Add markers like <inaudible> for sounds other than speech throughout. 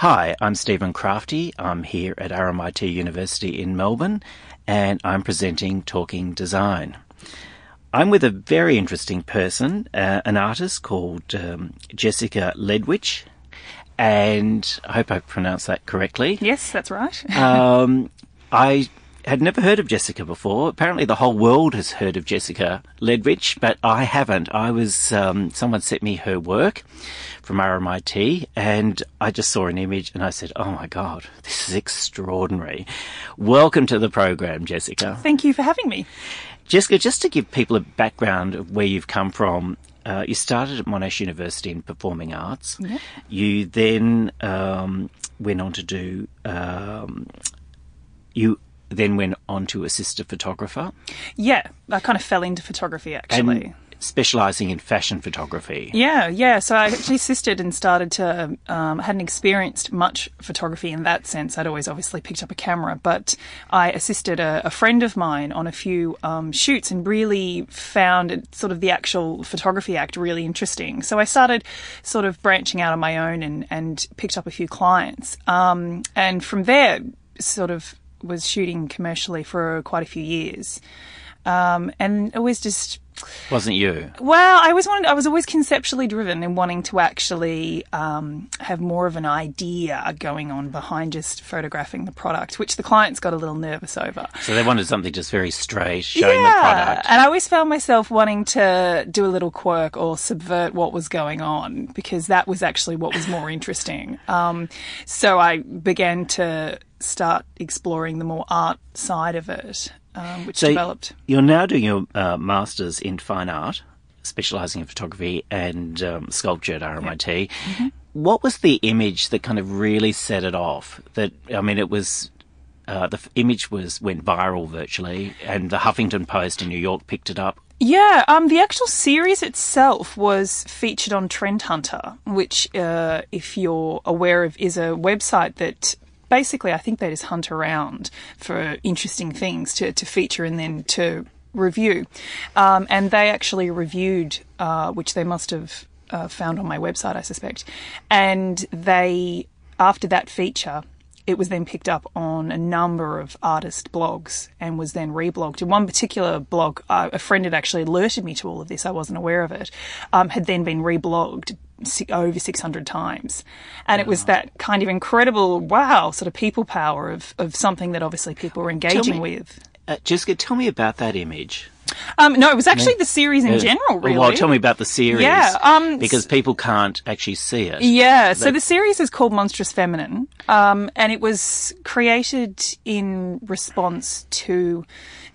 Hi, I'm Stephen Crafti. I'm here at RMIT University in Melbourne and I'm presenting Talking Design. I'm with a very interesting person, uh, an artist called um, Jessica Ledwich, and I hope I pronounced that correctly. Yes, that's right. <laughs> um, I had never heard of Jessica before. Apparently, the whole world has heard of Jessica Ledwich, but I haven't. I was um, someone sent me her work from RMIT, and I just saw an image, and I said, "Oh my god, this is extraordinary!" Welcome to the program, Jessica. Thank you for having me. Jessica, just to give people a background of where you've come from, uh, you started at Monash University in Performing Arts. Yeah. You then um, went on to do. Um, you then went on to assist a photographer. Yeah, I kind of fell into photography actually. And specialising in fashion photography. Yeah, yeah. So I actually assisted and started to, um, hadn't experienced much photography in that sense. I'd always obviously picked up a camera, but I assisted a, a friend of mine on a few um, shoots and really found sort of the actual photography act really interesting. So I started sort of branching out on my own and, and picked up a few clients. Um, and from there, sort of was shooting commercially for quite a few years. Um, and always just wasn't you? Well, I was wanted, I was always conceptually driven and wanting to actually um, have more of an idea going on behind just photographing the product, which the clients got a little nervous over. So they wanted something just very straight, showing yeah, the product. And I always found myself wanting to do a little quirk or subvert what was going on because that was actually what was more interesting. Um, so I began to start exploring the more art side of it, um, which so developed. You're now doing your uh, master's in fine art, specialising in photography and um, sculpture at RMIT. Mm-hmm. What was the image that kind of really set it off? That I mean, it was uh, the image was went viral virtually, and the Huffington Post in New York picked it up. Yeah, um, the actual series itself was featured on Trend Hunter, which, uh, if you're aware of, is a website that basically, I think they just hunt around for interesting things to, to feature and then to review. Um, and they actually reviewed, uh, which they must have uh, found on my website, I suspect. And they, after that feature, it was then picked up on a number of artist blogs and was then reblogged. In one particular blog, uh, a friend had actually alerted me to all of this. I wasn't aware of it. Um, had then been reblogged over 600 times. And wow. it was that kind of incredible, wow, sort of people power of, of something that obviously people were engaging me, with. Uh, Jessica, tell me about that image. Um, no, it was actually the series in general, really. Well, tell me about the series. Yeah. Um, because people can't actually see it. Yeah. So the series is called Monstrous Feminine. Um, and it was created in response to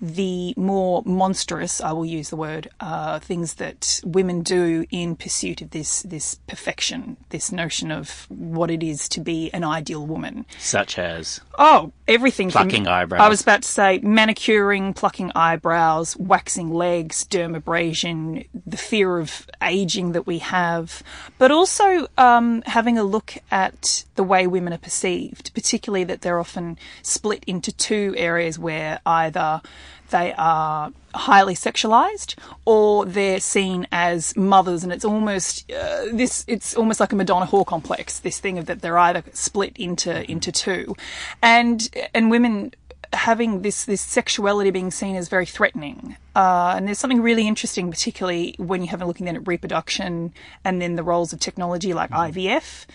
the more monstrous, I will use the word, uh, things that women do in pursuit of this this perfection, this notion of what it is to be an ideal woman. Such as oh, everything plucking from, eyebrows. I was about to say manicuring, plucking eyebrows, waxing legs, dermabrasion, the fear of aging that we have, but also um, having a look at the way women are perceived, particularly that they're often split into two areas where either they are highly sexualized or they're seen as mothers. And it's almost uh, this it's almost like a madonna whore complex this thing of that they're either split into into two. And and women having this this sexuality being seen as very threatening uh, and there's something really interesting, particularly when you have a looking then at reproduction and then the roles of technology like mm. IVF.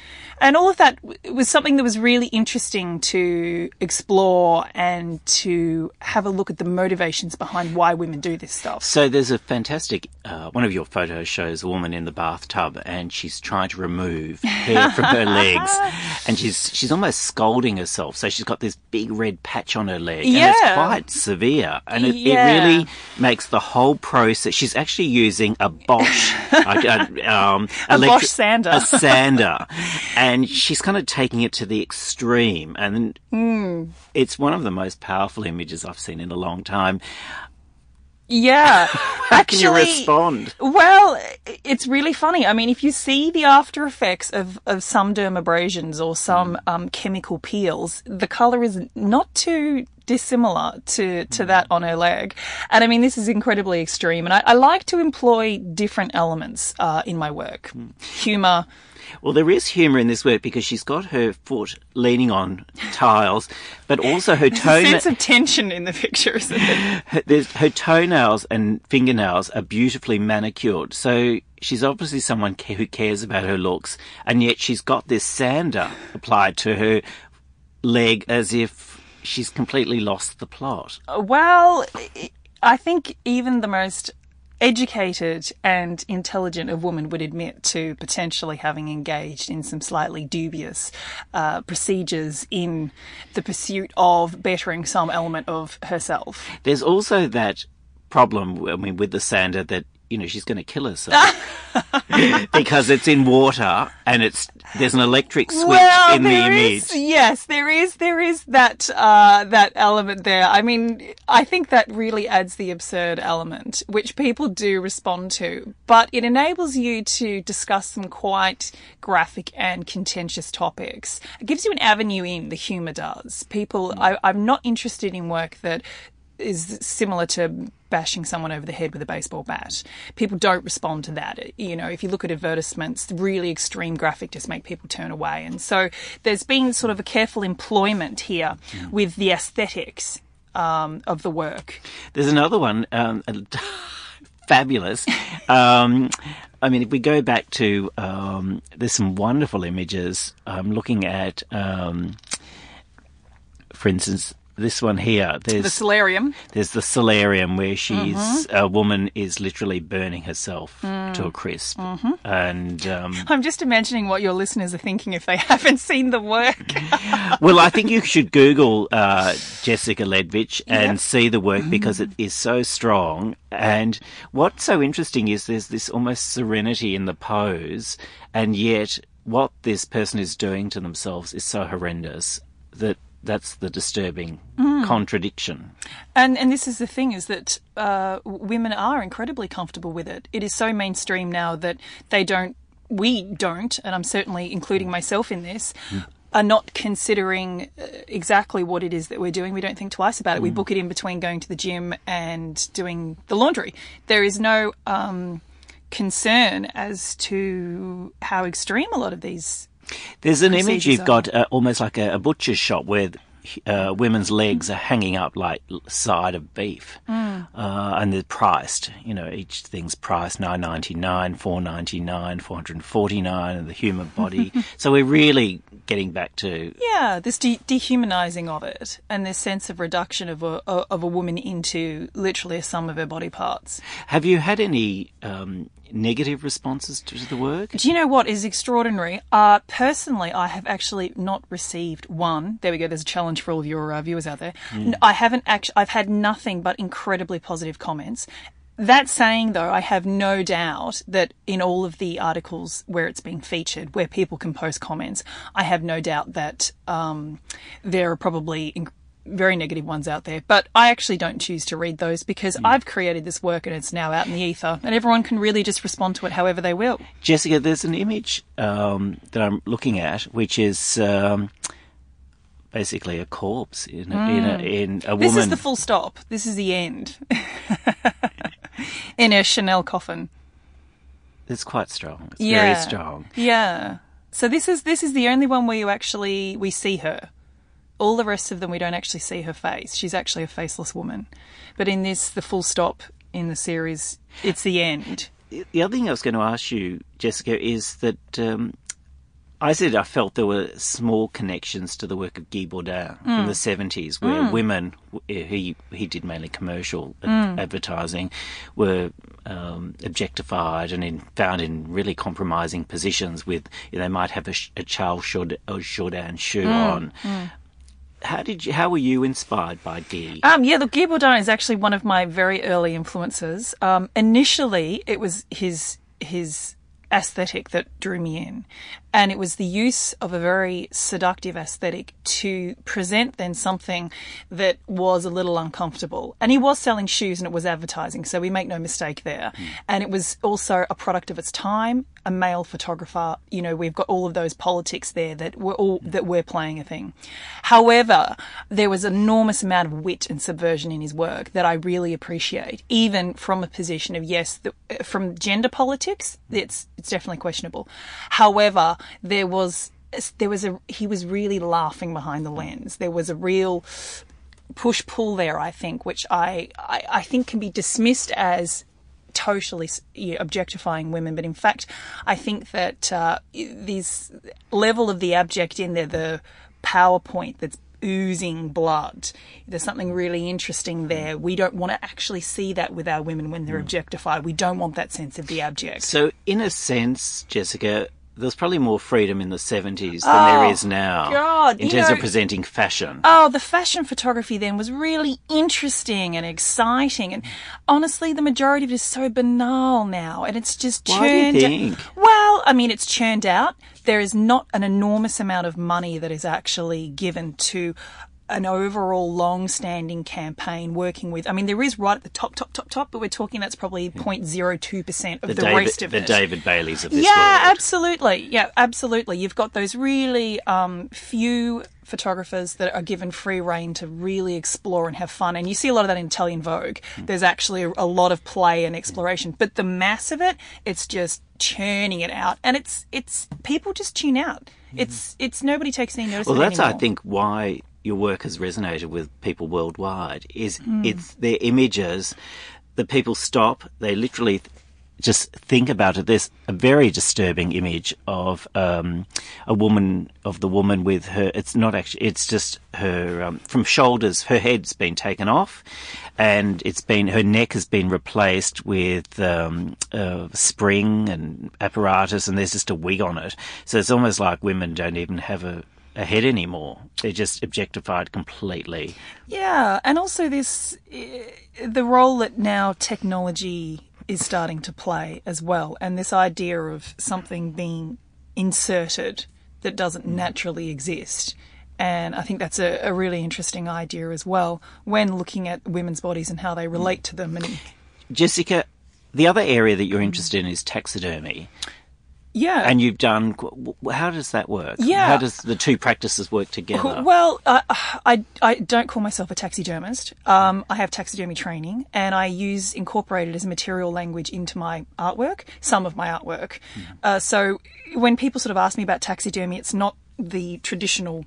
And all of that was something that was really interesting to explore and to have a look at the motivations behind why women do this stuff. So there's a fantastic, uh, one of your photos shows a woman in the bathtub and she's trying to remove hair from her <laughs> legs and she's, she's almost scolding herself. So she's got this big red patch on her leg yeah. and it's quite severe and it, yeah. it really makes the whole process. She's actually using a Bosch, <laughs> a, um, a electri- Bosch sander, a sander, <laughs> and she's kind of taking it to the extreme. And mm. it's one of the most powerful images I've seen in a long time. Yeah. <laughs> How Actually, can you respond? Well, it's really funny. I mean, if you see the after effects of, of some dermabrasions or some mm. um, chemical peels, the color is not too dissimilar to, to that on her leg. And I mean, this is incredibly extreme. And I, I like to employ different elements uh, in my work humor. Well, there is humour in this work because she's got her foot leaning on tiles, but also her <laughs> There's a toenails. sense of tension in the picture, isn't it? <laughs> her, her toenails and fingernails are beautifully manicured. So she's obviously someone who cares about her looks, and yet she's got this sander applied to her leg as if she's completely lost the plot. Well, I think even the most educated and intelligent of women would admit to potentially having engaged in some slightly dubious uh, procedures in the pursuit of bettering some element of herself. There's also that problem, I mean, with the sander that you know she's going to kill herself <laughs> because it's in water and it's there's an electric switch well, in the image. is- yes, there is there is that uh, that element there. I mean, I think that really adds the absurd element, which people do respond to, but it enables you to discuss some quite graphic and contentious topics. It gives you an avenue in. The humour does. People, I, I'm not interested in work that is similar to bashing someone over the head with a baseball bat. People don't respond to that. You know, if you look at advertisements, the really extreme graphic just make people turn away. And so there's been sort of a careful employment here with the aesthetics um, of the work. There's another one, um, <laughs> fabulous. Um, I mean, if we go back to, um, there's some wonderful images. I'm looking at, um, for instance, this one here. There's The solarium. there's the solarium where she's Mm-hmm. a woman is literally burning herself Mm. to a crisp, Mm-hmm. and um, I'm just imagining what your listeners are thinking if they <laughs> haven't seen the work. <laughs> well, I think you should Google uh, Jessica Ledwich and see the work because it is so strong. And what's so interesting is there's this almost serenity in the pose, and yet what this person is doing to themselves is so horrendous that that's the disturbing contradiction. And and this is the thing is that uh, women are incredibly comfortable with it. It is so mainstream now that they don't, we don't, and I'm certainly including myself in this. Are not considering uh, exactly what it is that we're doing. We don't think twice about it. We book it in between going to the gym and doing the laundry. There is no um, concern as to how extreme a lot of these There's an image you've got uh, almost like a, a butcher's shop where uh, women's legs are hanging up like side of beef, Mm. uh, and they're priced. You know, each thing's priced nine ninety nine, four ninety nine, four hundred forty nine, and the human body. <laughs> so we're really getting back to Yeah, this de- dehumanizing of it and this sense of reduction of a of a woman into literally a sum of her body parts. Have you had any um, negative responses to the work? Do you know what is extraordinary? Uh, personally, I have actually not received one. There we go. There's a challenge for all of your uh, viewers out there. I haven't actually. I've had nothing but incredibly positive comments. That saying, though, I have no doubt that in all of the articles where it's been featured, where people can post comments, I have no doubt that um, there are probably in- very negative ones out there. But I actually don't choose to read those because I've created this work and it's now out in the ether, and everyone can really just respond to it however they will. Jessica, there's an image um, that I'm looking at, which is um, basically a corpse in a, in a, in a Hmm. This is the full stop. This is the end. <laughs> In a Chanel coffin. It's quite strong. It's Yeah. very strong. Yeah. So this is this is the only one where you actually we see her. All the rest of them we don't actually see her face. She's actually a faceless woman. But in this the full stop in the series it's the end. The other thing I was going to ask you, Jessica, is that um, I said I felt there were small connections to the work of Guy Bourdin from the mm. 70s, where mm. women, eh, he, he did mainly commercial ad- mm. advertising, were um, objectified and in, found in really compromising positions with, you know, they might have a, a Charles a Jourdan shoe on. How did you, how were you inspired by Guy? Um, yeah, look, Guy Bourdin is actually one of my very early influences. Um, initially, it was his his aesthetic that drew me in, And it was the use of a very seductive aesthetic to present then something that was a little uncomfortable. And he was selling shoes and it was advertising, so we make no mistake there. Hmm. And it was also a product of its time, a male photographer. You know, we've got all of those politics there that we're all hmm. that we're playing a thing. However, there was enormous amount of wit and subversion in his work that I really appreciate, even from a position of yes, the, from gender politics, hmm. it's it's definitely questionable. However, there was there was a he was really laughing behind the lens. There was a real push pull there, I think, which I, I, I think can be dismissed as totally objectifying women, but in fact, I think that uh, this level of the abject in there, the PowerPoint that's oozing blood. There's something really interesting there. We don't want to actually see that with our women when they're objectified. We don't want that sense of the abject. So, in a sense, Jessica, there's probably more freedom in the 70s than there Oh, is now God, in terms know- of presenting fashion. Oh, the fashion photography then was really interesting and exciting. And honestly, the majority of it is so banal now. And it's just Why do you churned think? Well, I mean, it's churned out. There is not an enormous amount of money that is actually given to an overall long-standing campaign working with. I mean, there is right at the top, top, top, top, but we're talking that's probably 0.02% of the, David, rest of the it. David Baileys of this world. Yeah, world. absolutely. Yeah, absolutely. You've got those really um, few photographers that are given free reign to really explore and have fun. And you see a lot of that in Italian Vogue. There's actually a, a lot of play and exploration. But the mass of it, it's just churning it out. And it's it's people just tune out. It's it's nobody takes any notice Well, of it that's, I think, why your work has resonated with people worldwide. Is Hmm. it's their images that people stop. They literally th- just think about it. There's a very disturbing image of um, a woman of the woman with her. It's not actually. It's just her um, from shoulders. Her head's been taken off, and it's been her neck has been replaced with um, uh, spring and apparatus, and there's just a wig on it. So it's almost like women don't even have a a head anymore. They're just objectified completely. Yeah, and also this the role that now technology is starting to play as well, and this idea of something being inserted that doesn't mm. naturally exist. And I think that's a, a really interesting idea as well when looking at women's bodies and how they relate mm. to them. And Jessica, the other area that you're mm. interested in is taxidermy, yeah, and you've done. How does that work? Yeah. How does the two practices work together? Well, uh, I, I don't call myself a taxidermist. Um, I have taxidermy training and I use incorporated as a material language into my artwork, some of my artwork. Uh, so when people sort of ask me about taxidermy, it's not the traditional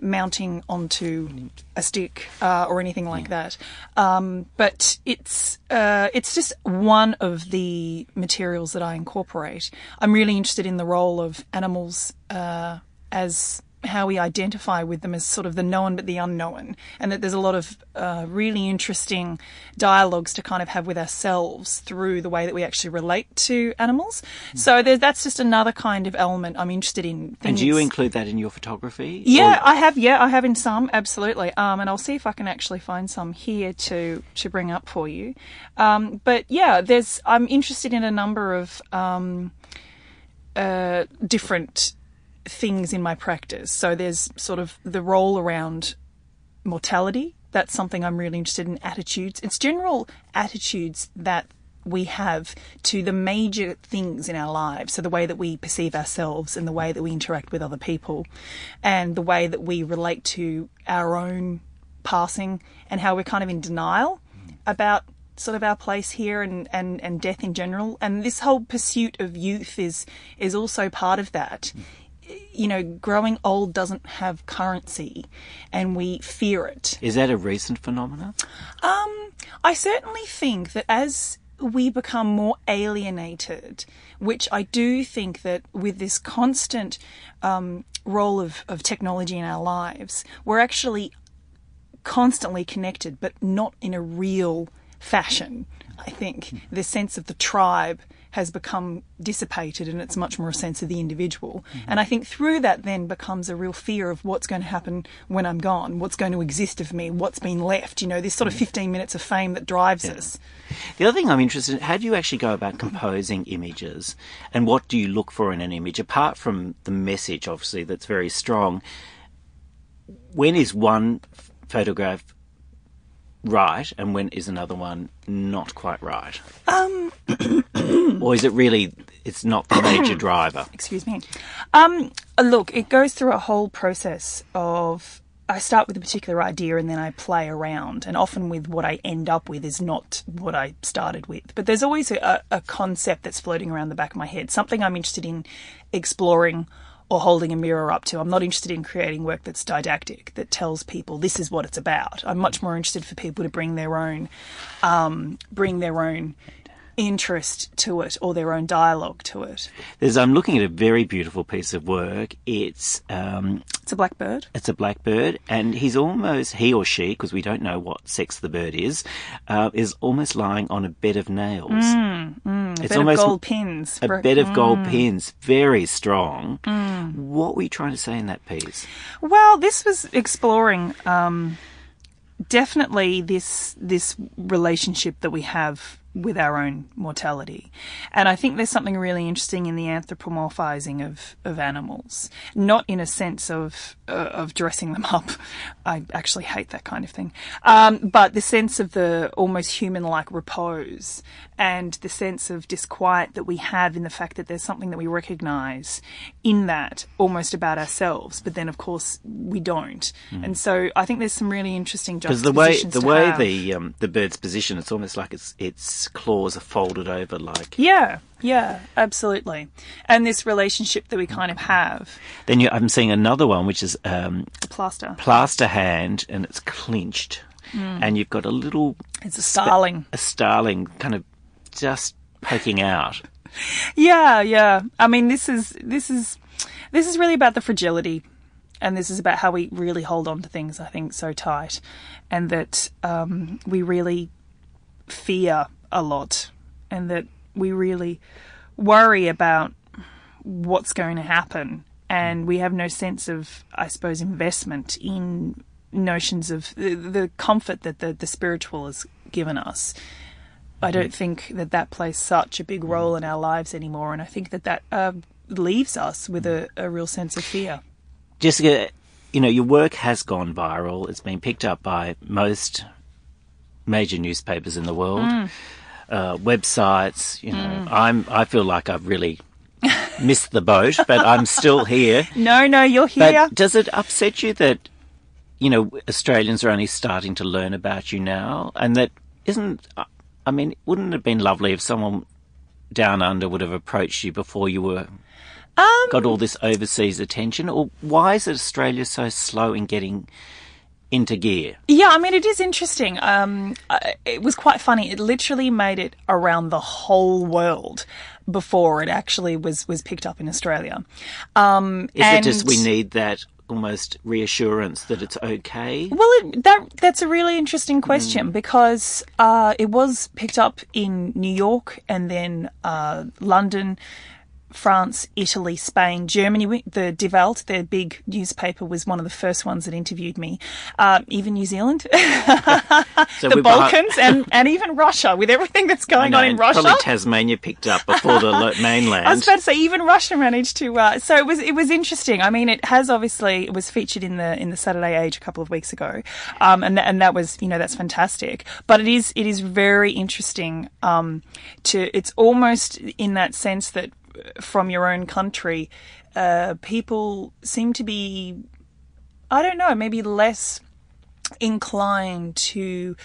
mounting onto a stick uh, or anything like that. Um, but it's uh, it's just one of the materials that I incorporate. I'm really interested in the role of animals uh, as how we identify with them as sort of the known but the unknown, and that there's a lot of uh, really interesting dialogues to kind of have with ourselves through the way that we actually relate to animals. So there's, that's just another kind of element I'm interested in. and do you include that in your photography? yeah, Or- I have. Yeah, I have in some absolutely. Um, and I'll see if I can actually find some here to to bring up for you. Um, but yeah, there's. I'm interested in a number of um, uh, different things in my practice. So there's sort of the role around mortality. That's something I'm really interested in. Attitudes. It's general attitudes that we have to the major things in our lives. So the way that we perceive ourselves and the way that we interact with other people and the way that we relate to our own passing and how we're kind of in denial about sort of our place here and, and, and death in general. And this whole pursuit of youth is is also part of that. You know, growing old doesn't have currency and we fear it. Is that a recent phenomenon? I certainly think that as we become more alienated, which I do think that with this constant um, role of, of technology in our lives, we're actually constantly connected, but not in a real fashion. I think the sense of the tribe has become dissipated and it's much more a sense of the individual. Mm-hmm. And I think through that then becomes a real fear of what's going to happen when I'm gone, what's going to exist of me, what's been left, you know, this sort of mm-hmm. 15 minutes of fame that drives us. The other thing I'm interested in, how do you actually go about composing images? And what do you look for in an image? Apart from the message, obviously, that's very strong, when is one photograph right and when is another one not quite right? Um, or is it really, it's not the major <coughs> driver? excuse me. Um, look, it goes through a whole process of. I start with a particular idea and then I play around, and often with what I end up with is not what I started with. But there's always a, a concept that's floating around the back of my head, something I'm interested in exploring or holding a mirror up to. I'm not interested in creating work that's didactic, that tells people this is what it's about. I'm much more interested for people to bring their own, um, bring their own interest to it or their own dialogue to it. There's, I'm looking at a very beautiful piece of work. It's um, It's a blackbird. it's a blackbird, and he's almost he or she, because we don't know what sex the bird is, uh, is almost lying on a bed of nails. A it's bed almost of gold pins. a bed of gold pins, very strong. What were you trying to say in that piece? Well, this was exploring um, definitely this this relationship that we have with our own mortality, and I think there's something really interesting in the anthropomorphizing of of animals, not in a sense of uh, of dressing them up. <laughs> I actually hate that kind of thing, um, but the sense of the almost human-like repose and the sense of disquiet that we have in the fact that there's something that we recognise in that almost about ourselves, but then of course we don't. And so I think there's some really interesting Because the way the way have. the um, the bird's position, it's almost like its its claws are folded over, like. yeah, yeah, absolutely. And this relationship that we kind of have, Then you, I'm seeing another one, which is um, plaster. plaster hand, and it's clinched, Hmm. and you've got a little It's a starling. a starling kind of just poking out. <laughs> Yeah, yeah. I mean, this is this is this is really about the fragility, and this is about how we really hold on to things. I think so tight, and that um, we really fear a lot, and that we really worry about what's going to happen, and we have no sense of, I suppose, investment in notions of the, the comfort that the, the spiritual has given us. I don't think that that plays such a big role in our lives anymore, and I think that that uh, leaves us with a, a real sense of fear. Jessica, you know, your work has gone viral. It's been picked up by most major newspapers in the world, Mm. Uh, websites. You know, I'm. I feel like I've really missed the boat, but I'm still here. <laughs> No, no, you're But here. does it upset you that you know Australians are only starting to learn about you now, and that isn't? I mean, wouldn't it have been lovely if someone down under would have approached you before you were Um, got all this overseas attention, or why is it Australia so slow in getting into gear? Yeah, I mean, it is interesting. Um, it was quite funny. It literally made it around the whole world before it actually was was picked up in Australia. Um, Is and it just we need that almost reassurance that it's okay? Well, it, that that's a really interesting question because uh, it was picked up in New York and then uh, London, France, Italy, Spain, Germany. The Die Welt, their big newspaper, was one of the first ones that interviewed me. Uh, even New Zealand, <laughs> So the Balkans, and, <laughs> and even Russia, with everything that's going No, on in Russia. Probably Tasmania picked up before the <laughs> mainland. I was about to say even Russia managed to. Uh, so it was it was interesting. I mean, it has obviously it was featured in the in the Saturday Age a couple of weeks ago, um, and th- and that was you know that's fantastic. But it is it is very interesting. Um, to it's almost in that sense that from your own country, uh, people seem to be, I don't know, maybe less inclined to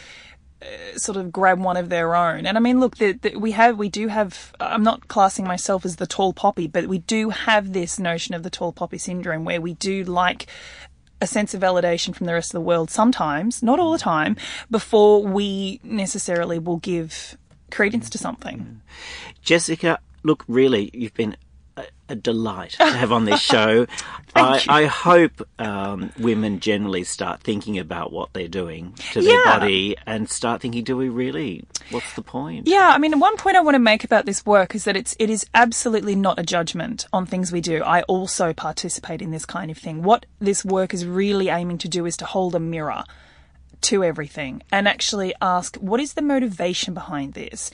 sort of grab one of their own. And I mean, look, the, the, we have, we do have. I'm not classing myself as the tall poppy, but we do have this notion of the tall poppy syndrome, where we do like a sense of validation from the rest of the world sometimes, not all the time, before we necessarily will give credence to something. Jessica, look, really, you've been a, a delight to have on this <laughs> show. I. I hope um, women generally start thinking about what they're doing to Yeah. their body and start thinking, do we really? What's the point? Yeah, I mean, one point I want to make about this work is that it's it is absolutely not a judgment on things we do. I also participate in this kind of thing. What this work is really aiming to do is to hold a mirror to everything and actually ask what is the motivation behind this?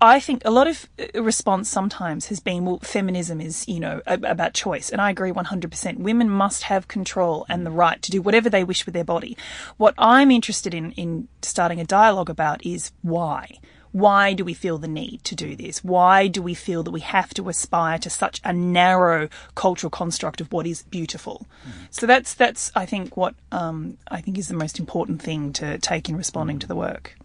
I think a lot of uh, response sometimes has been well feminism is you know about choice. And i agree 100% women must have control and the right to do whatever they wish with their body. What i'm interested in in starting a dialogue about is why why do we feel the need to do this? Why do we feel that we have to aspire to such a narrow cultural construct of what is beautiful? So that's that's I think what um, I think is the most important thing to take in responding to the work.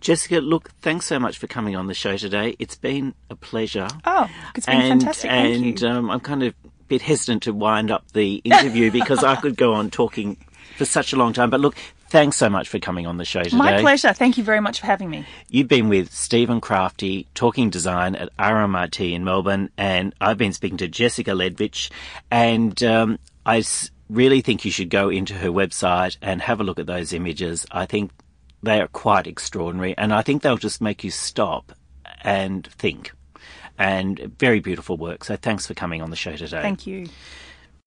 Jessica, look, thanks so much for coming on the show today. It's been a pleasure. Oh, it's been and, fantastic. Thank and you. Um, I'm kind of a bit hesitant to wind up the interview <laughs> because I could go on talking for such a long time. But look, thanks so much for coming on the show today. My pleasure. Thank you very much for having me. You've been with Stephen Crafti, talking design at RMIT in Melbourne, and I've been speaking to Jessica Ledwich, and um, I really think you should go into her website and have a look at those images. I think they are quite extraordinary, and I think they'll just make you stop and think. And very beautiful work. So thanks for coming on the show today. Thank you.